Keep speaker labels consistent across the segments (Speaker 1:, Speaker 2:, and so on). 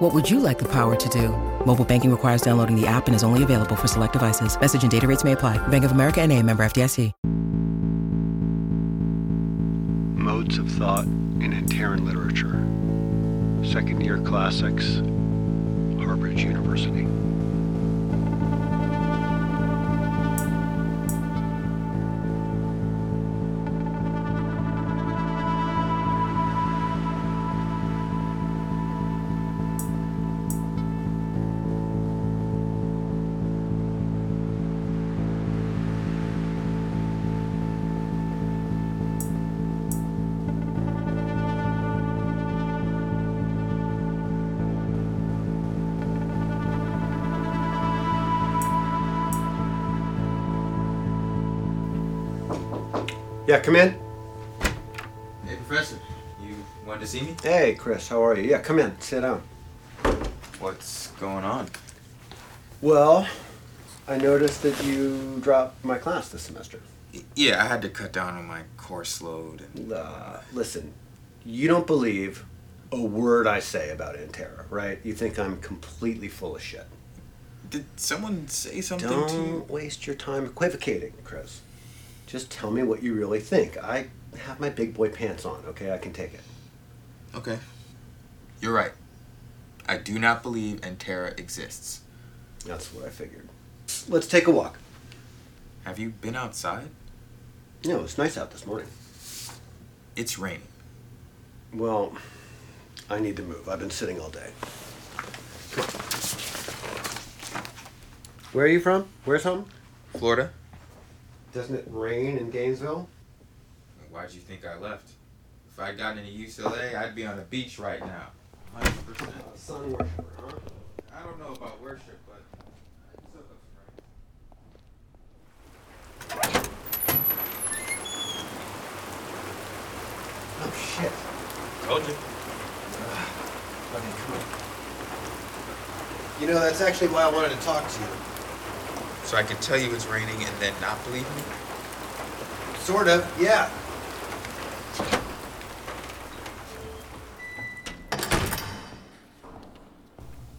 Speaker 1: What would you like the power to do? Mobile banking requires downloading the app and is only available for select devices. Message and data rates may apply. Bank of America and a member FDIC.
Speaker 2: Modes of Thought in Anterran Literature. Second Year Classics, Harvard University.
Speaker 3: Yeah, come in.
Speaker 4: Hey, Professor, you wanted to see me?
Speaker 3: Hey, Chris, how are you? Yeah, come in. Sit down.
Speaker 4: What's going on?
Speaker 3: Well, I noticed that you dropped my class this semester.
Speaker 4: Yeah, I had to cut down on my course load. And,
Speaker 3: Uh, listen, you don't believe a word I say about Anterra, right? You think I'm completely full of shit.
Speaker 4: did someone say something to you?
Speaker 3: Don't waste your time equivocating, Chris. Just tell me what you really think. I have my big boy pants on, okay? I can take it.
Speaker 4: Okay. You're right. I do not believe Anterra exists.
Speaker 3: That's what I figured. Let's take a walk.
Speaker 4: Have you been outside?
Speaker 3: No, it's nice out this morning.
Speaker 4: It's raining.
Speaker 3: Well, I need to move. I've been sitting all day. Where are you from? Where's home?
Speaker 4: Florida?
Speaker 3: Doesn't it rain in Gainesville?
Speaker 4: Why'd you think I left? If I'd gotten into UCLA, I'd be on the beach right now. 100%.
Speaker 3: sun worshiper, huh?
Speaker 4: I don't know about worship, but I still love spring.
Speaker 3: Oh shit.
Speaker 4: Told you.
Speaker 3: Okay, come on. You know, that's actually why I wanted to talk to you.
Speaker 4: So I can tell you it's raining and then not believe me?
Speaker 3: Sort of, yeah.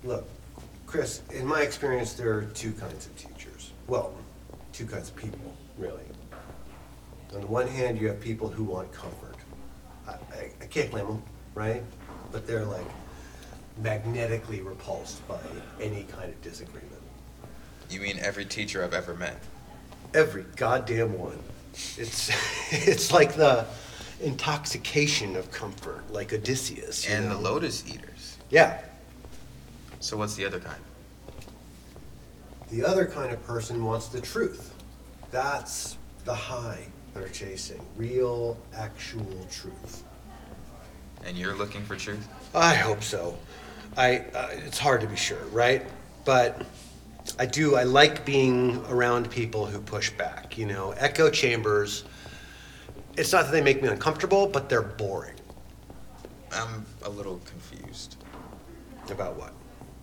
Speaker 3: Look, Chris, in my experience, there are two kinds of teachers. Well, two kinds of people, really. On the one hand, you have people who want comfort. I, I, I can't blame them, right? But they're like magnetically repulsed by any kind of disagreement.
Speaker 4: You mean every teacher I've ever met?
Speaker 3: Every goddamn one. It's it's like the intoxication of comfort, like Odysseus.
Speaker 4: And the lotus eaters.
Speaker 3: Yeah.
Speaker 4: So what's the other kind?
Speaker 3: The other kind of person wants the truth. That's the high they're chasing. Real, actual truth.
Speaker 4: And you're looking for truth?
Speaker 3: I hope so. I uh, it's hard to be sure, right? But I do. I like being around people who push back. You know, echo chambers. It's not that they make me uncomfortable, but they're boring.
Speaker 4: I'm a little confused.
Speaker 3: About what?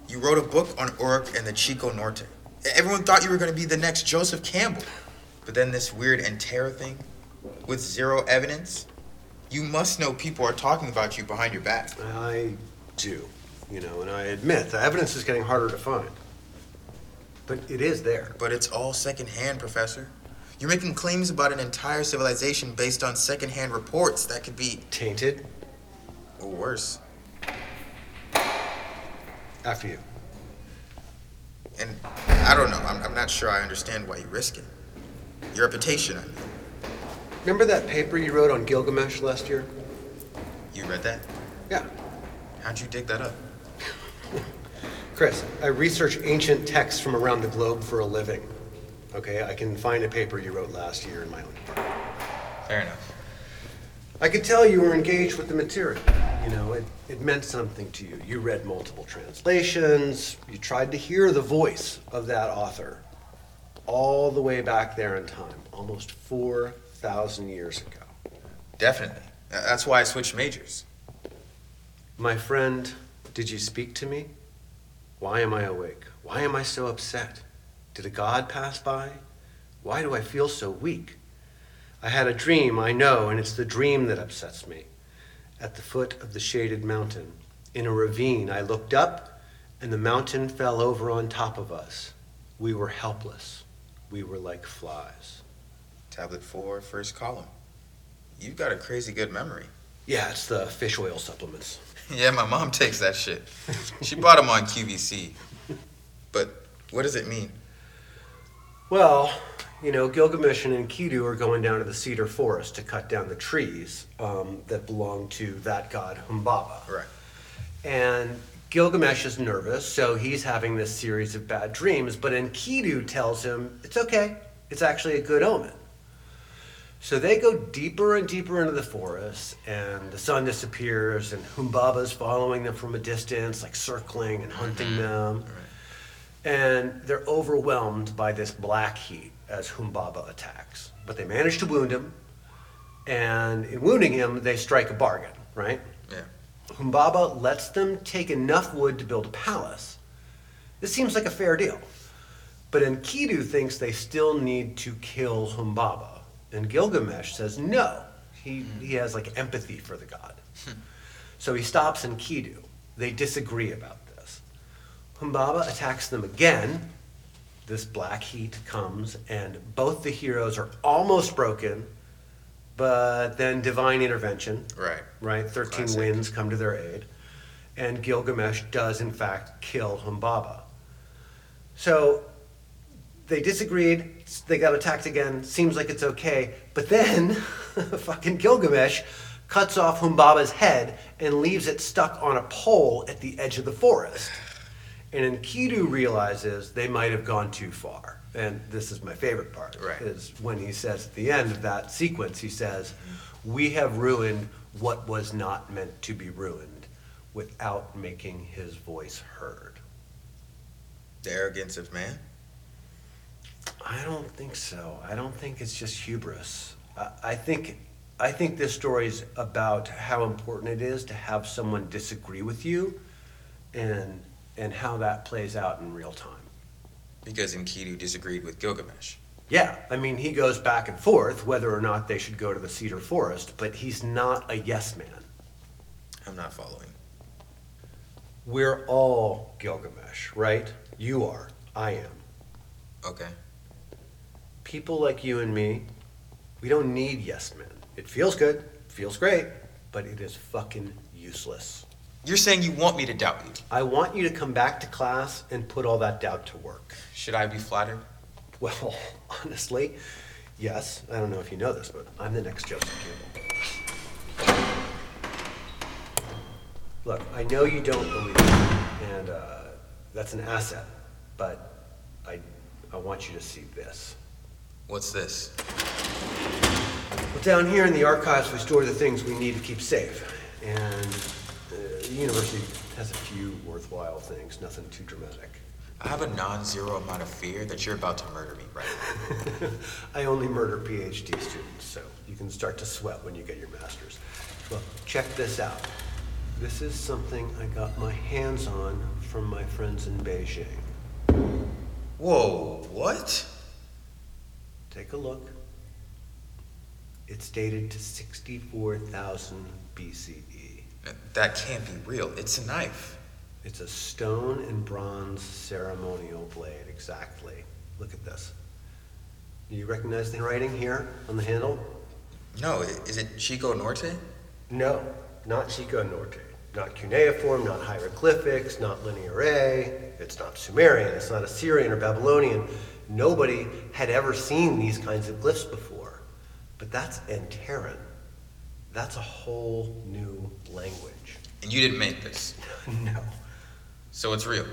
Speaker 4: You wrote a book on Uruk and the Chico Norte. Everyone thought you were going to be the next Joseph Campbell. But then this weird Anterra thing with zero evidence. You must know people are talking about you behind your back.
Speaker 3: I do, you know, and I admit the evidence is getting harder to find. But it is there.
Speaker 4: But it's all secondhand, Professor. You're making claims about an entire civilization based on secondhand reports that could be,
Speaker 3: Tainted
Speaker 4: or worse.
Speaker 3: after you.
Speaker 4: And I don't know. I'm, I'm not sure I understand why you risk it. Your reputation, I mean.
Speaker 3: Remember that paper you wrote on Gilgamesh last year?
Speaker 4: You read that?
Speaker 3: Yeah.
Speaker 4: How'd you dig that up?
Speaker 3: Chris, I research ancient texts from around the globe for a living. Okay, I can find a paper you wrote last year in my own department.
Speaker 4: Fair enough.
Speaker 3: I could tell you were engaged with the material. You know, it, it meant something to you. You read multiple translations, you tried to hear the voice of that author. all the way back there in time, almost 4,000 years ago.
Speaker 4: Definitely. That's why I switched majors.
Speaker 3: My friend, did you speak to me? Why am I awake? Why am I so upset? Did a god pass by? Why do I feel so weak? I had a dream, I know, and it's the dream that upsets me. At the foot of the shaded mountain, in a ravine, I looked up, and the mountain fell over on top of us. We were helpless. We were like flies.
Speaker 4: Tablet 4, first column. You've got a crazy good memory.
Speaker 3: Yeah, it's the fish oil supplements.
Speaker 4: Yeah, my mom takes that shit. She bought them on QVC. But what does it mean?
Speaker 3: Well, you know, Gilgamesh and Enkidu are going down to the cedar forest to cut down the trees um, that belong to that god Humbaba.
Speaker 4: Right.
Speaker 3: And Gilgamesh is nervous, so he's having this series of bad dreams, but Enkidu tells him it's okay, it's actually a good omen. So they go deeper and deeper into the forest, and the sun disappears, and Humbaba's following them from a distance, like circling and hunting mm-hmm. them. And they're overwhelmed by this black heat as Humbaba attacks. But they manage to wound him, and in wounding him, they strike a bargain, right?
Speaker 4: Yeah.
Speaker 3: Humbaba lets them take enough wood to build a palace. This seems like a fair deal. But Enkidu thinks they still need to kill Humbaba. And Gilgamesh says no. He, he has like empathy for the god. Hmm. so he stops Enkidu. They disagree about this. Humbaba attacks them again. This black heat comes, and both the heroes are almost broken, but then divine intervention
Speaker 4: Right.
Speaker 3: right? 13
Speaker 4: Classic.
Speaker 3: winds come to their aid. And Gilgamesh does, in fact, kill Humbaba. So they disagreed. They got attacked again. Seems like it's okay. But then fucking Gilgamesh cuts off Humbaba's head and leaves it stuck on a pole at the edge of the forest. And Enkidu realizes they might have gone too far. And this is my favorite part.
Speaker 4: Right.
Speaker 3: Is when he says at the end of that sequence, he says, We have ruined what was not meant to be ruined without making his voice heard.
Speaker 4: The arrogance of man?
Speaker 3: I don't think so. I don't think it's just hubris. I, I think I think this story is about how important it is to have someone disagree with you and and how that plays out in real time.
Speaker 4: Because Enkidu disagreed with Gilgamesh.
Speaker 3: Yeah, I mean he goes back and forth whether or not they should go to the cedar forest, but he's not a yes man.
Speaker 4: I'm not following.
Speaker 3: We're all Gilgamesh, right? You are. I am.
Speaker 4: Okay.
Speaker 3: People like you and me, we don't need yes men. It feels good, feels great, but it is fucking useless.
Speaker 4: You're saying you want me to doubt you.
Speaker 3: I want you to come back to class and put all that doubt to work.
Speaker 4: Should I be flattered?
Speaker 3: Well, honestly, yes. I don't know if you know this, but I'm the next Joseph Campbell. Look, I know you don't believe me, and uh, that's an asset, but I, I want you to see this.
Speaker 4: What's this?
Speaker 3: Well, down here in the archives, we store the things we need to keep safe. And uh, the university has a few worthwhile things, nothing too dramatic.
Speaker 4: I have a non-zero amount of fear that you're about to murder me right now.
Speaker 3: I only murder PhD students, so you can start to sweat when you get your master's. Well, check this out. This is something I got my hands on from my friends in Beijing.
Speaker 4: Whoa, what?
Speaker 3: Take a look. It's dated to 64,000 BCE.
Speaker 4: That can't be real. It's a knife.
Speaker 3: It's a stone and bronze ceremonial blade, exactly. Look at this. Do you recognize the writing here on the handle?
Speaker 4: No, is it Chico Norte?
Speaker 3: No, not Chico Norte. Not cuneiform, not hieroglyphics, not linear A. It's not Sumerian, it's not Assyrian or Babylonian. Nobody had ever seen these kinds of glyphs before. But that's Anterran. That's a whole new language.
Speaker 4: And you didn't make this.
Speaker 3: no.
Speaker 4: So it's real.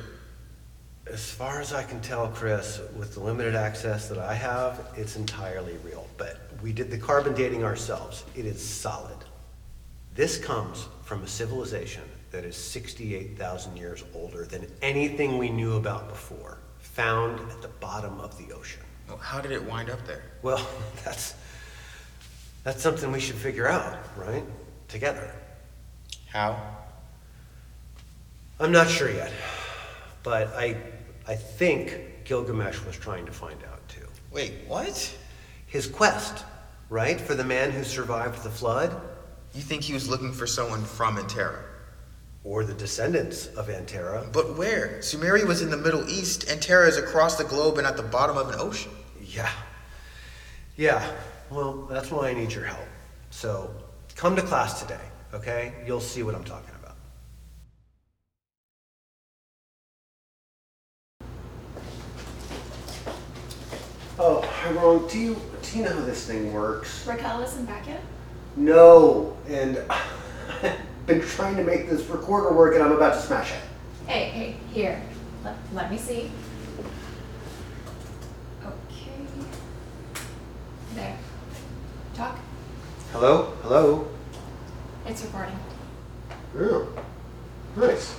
Speaker 3: As far as I can tell, Chris, with the limited access that I have, it's entirely real. But we did the carbon dating ourselves. It is solid. This comes from a civilization that is 68,000 years older than anything we knew about before, found at the bottom of the ocean.
Speaker 4: Well, how did it wind up there?
Speaker 3: Well, that's that's something we should figure out, right? Together.
Speaker 4: How?
Speaker 3: I'm not sure yet, but I I think Gilgamesh was trying to find out too.
Speaker 4: Wait, what?
Speaker 3: His quest, right, for the man who survived the flood,
Speaker 4: You think he was looking for someone from Anterra?
Speaker 3: Or the descendants of Anterra.
Speaker 4: But where? Sumeria was in the Middle East, Anterra is across the globe and at the bottom of an ocean.
Speaker 3: Yeah. Yeah. Well, that's why I need your help. So come to class today, okay? You'll see what I'm talking about. Oh, wrong. do you do you know how this thing works?
Speaker 5: Raquel isn't back yet?
Speaker 3: No, and I've been trying to make this recorder work, and I'm about to smash it.
Speaker 5: Hey, hey, here. Let, let me see. Okay. There. Talk.
Speaker 3: Hello, hello.
Speaker 5: It's recording.
Speaker 3: Oh, nice.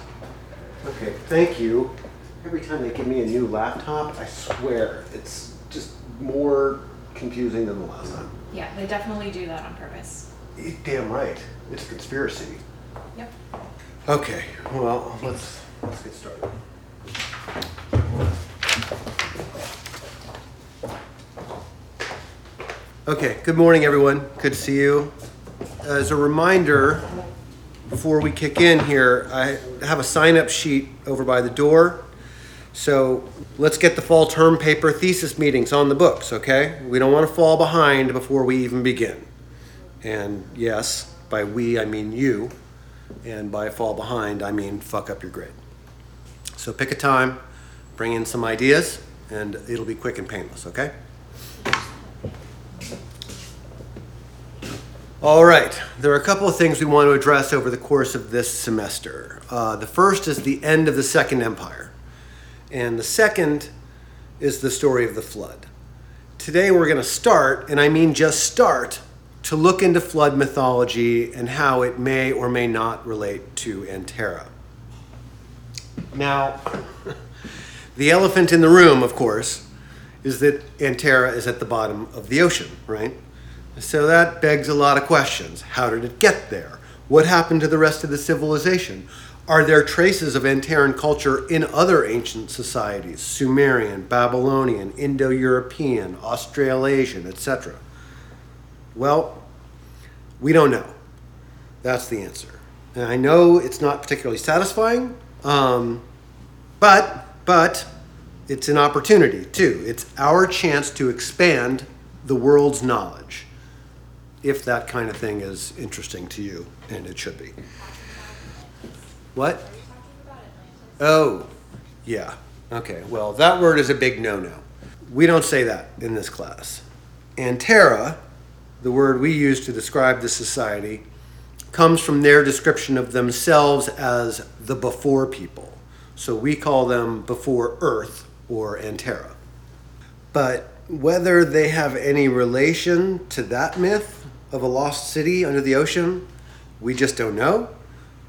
Speaker 3: Okay, thank you. Every time they give me a new laptop, I swear it's just more confusing than the last time.
Speaker 5: Yeah, they definitely do that on purpose.
Speaker 3: Damn right, it's a conspiracy. Okay, well let's let's get started. Okay, good morning, everyone. Good to see you. As a reminder, before we kick in here, I have a sign up sheet over by the door. So let's get the fall term paper thesis meetings on the books, okay? We don't want to fall behind before we even begin. And yes, by we, I mean you. And by fall behind, I mean fuck up your grade. So pick a time, bring in some ideas, and it'll be quick and painless, okay? All right, there are a couple of things we want to address over the course of this semester. Uh, the first is the end of the Second Empire, and the second is the story of the flood. Today we're going to start, and I mean just start, to look into flood mythology and how it may or may not relate to Anterra. Now, the elephant in the room, of course, is that Anterra is at the bottom of the ocean, right? So that begs a lot of questions. How did it get there? What happened to the rest of the civilization? Are there traces of Anterran culture in other ancient societies? Sumerian, Babylonian, Indo European, Australasian, etc. Well, we don't know. That's the answer. And I know it's not particularly satisfying, um, but but it's an opportunity too. It's our chance to expand the world's knowledge, if that kind of thing is interesting to you, and it should be. What? Oh, yeah. Okay. Well, that word is a big no-no. We don't say that in this class. Anterra, the word we use to describe the society, comes from their description of themselves as the before people. So we call them before Earth or Anterra. But whether they have any relation to that myth of a lost city under the ocean, we just don't know.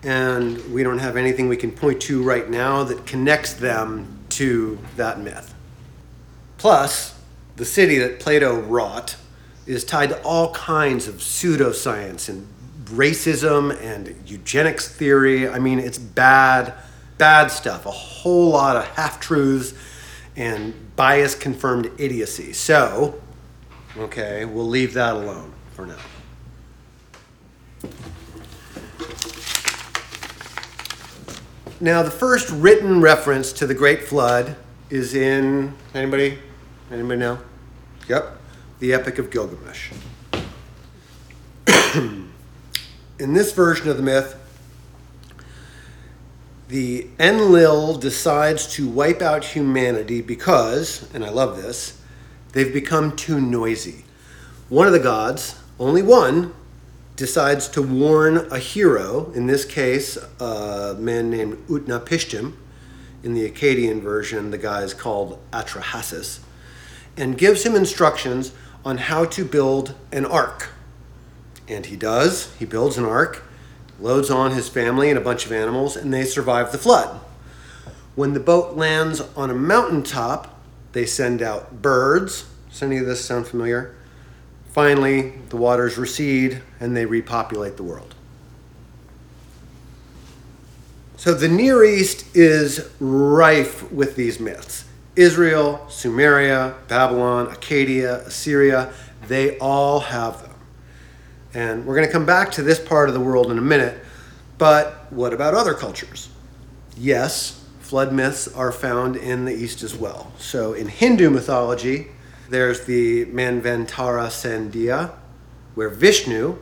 Speaker 3: And we don't have anything we can point to right now that connects them to that myth. Plus, the city that Plato wrought is tied to all kinds of pseudoscience and racism and eugenics theory. I mean, it's bad, bad stuff. A whole lot of half truths and bias confirmed idiocy. So, okay, we'll leave that alone for now. Now, the first written reference to the Great Flood is in anybody? Anybody know? Yep, the Epic of Gilgamesh. in this version of the myth, the Enlil decides to wipe out humanity because, and I love this, they've become too noisy. One of the gods, only one, decides to warn a hero, in this case, a man named Utnapishtim. In the Akkadian version, the guy is called Atrahasis, and gives him instructions on how to build an ark. And he does. He builds an ark, loads on his family and a bunch of animals, and they survive the flood. When the boat lands on a mountaintop, They send out birds. Does any of this sound familiar? Finally, the waters recede and they repopulate the world. So the Near East is rife with these myths. Israel, Sumeria, Babylon, Acadia, Assyria, they all have them. And we're going to come back to this part of the world in a minute, but what about other cultures? Yes, flood myths are found in the East as well. So in Hindu mythology, there's the Manvantara Sandhya, where Vishnu,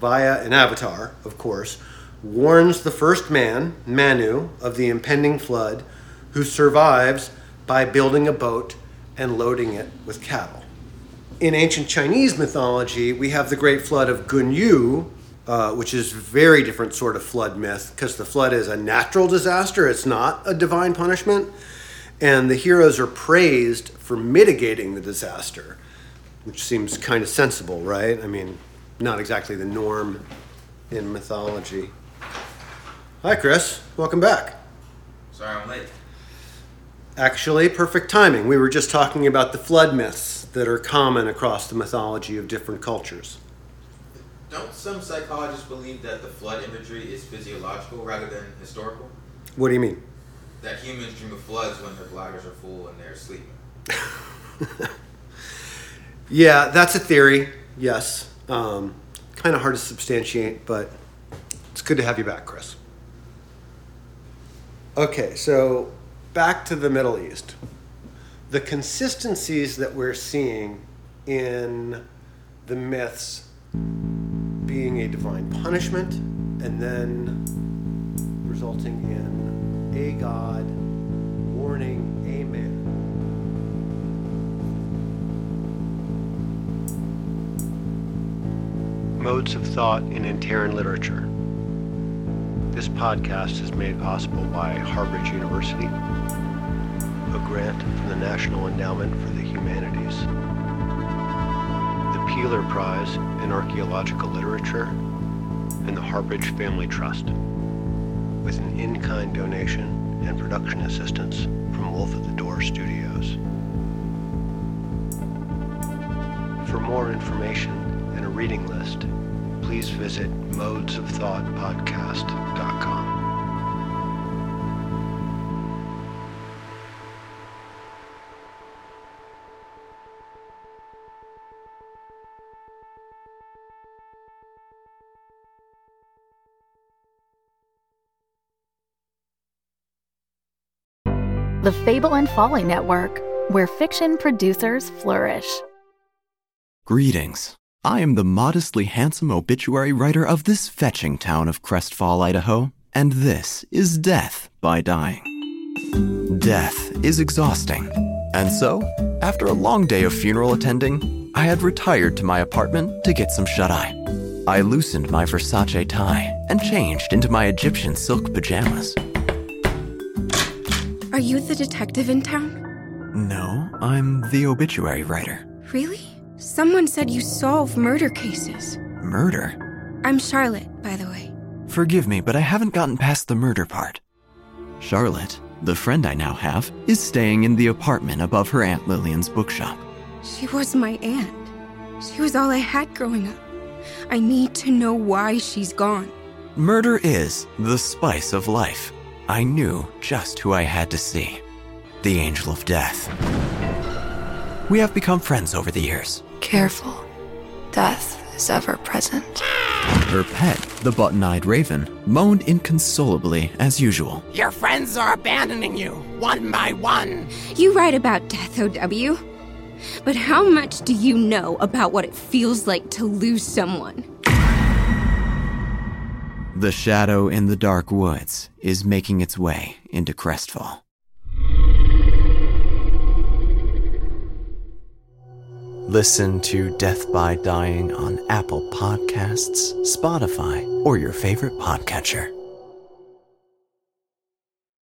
Speaker 3: via an avatar, of course, warns the first man, Manu, of the impending flood, who survives by building a boat and loading it with cattle. In ancient Chinese mythology, we have the great flood of Gunyu, uh, which is very different sort of flood myth because the flood is a natural disaster, it's not a divine punishment. And the heroes are praised for mitigating the disaster, which seems kind of sensible, right? I mean, not exactly the norm in mythology. Hi, Chris. Welcome back.
Speaker 4: Sorry I'm late.
Speaker 3: Actually, perfect timing. We were just talking about the flood myths that are common across the mythology of different cultures.
Speaker 4: Don't some psychologists believe that the flood imagery is physiological rather than historical?
Speaker 3: What do you mean?
Speaker 4: That humans dream of floods when their bladders are full and they're sleeping.
Speaker 3: Yeah, that's a theory, yes. Um, kind of hard to substantiate, but it's good to have you back, Chris. Okay, so back to the Middle East. The consistencies that we're seeing in the myths being a divine punishment and then resulting in a god warning a man. Modes of Thought in Anterran Literature. This podcast is made possible by Harvard University, a grant from the National Endowment for the Humanities, the Peeler Prize in Archaeological Literature, and the Harbridge Family Trust, with an in-kind donation and production assistance from Wolf at the Door Studios. For more information and a reading list, please visit modesofthoughtpodcast.com.
Speaker 6: The Fable and Folly Network, where fiction producers flourish.
Speaker 7: Greetings. I am the modestly handsome obituary writer of this fetching town of Crestfall, Idaho, and this is Death by Dying. Death is exhausting, and so, after a long day of funeral attending, I had retired to my apartment to get some shut eye. I loosened my Versace tie and changed into my Egyptian silk pajamas.
Speaker 8: Are you the detective in town?
Speaker 7: No, I'm the obituary writer.
Speaker 8: Really? Someone said you solve murder cases.
Speaker 7: Murder?
Speaker 8: I'm Charlotte, by the way.
Speaker 7: Forgive me, but I haven't gotten past the murder part. Charlotte, the friend I now have, is staying in the apartment above her Aunt Lillian's bookshop.
Speaker 8: She was my aunt. She was all I had growing up. I need to know why she's gone.
Speaker 7: Murder is the spice of life. I knew just who I had to see the Angel of Death. We have become friends over the years.
Speaker 9: Careful. Death is ever present.
Speaker 7: Her pet, the button eyed raven, moaned inconsolably as usual.
Speaker 10: Your friends are abandoning you, one by one.
Speaker 8: You write about death, OW. But how much do you know about what it feels like to lose someone?
Speaker 7: The shadow in the dark woods is making its way into Crestfall. Listen to Death by Dying on Apple Podcasts, Spotify, or your favorite podcatcher.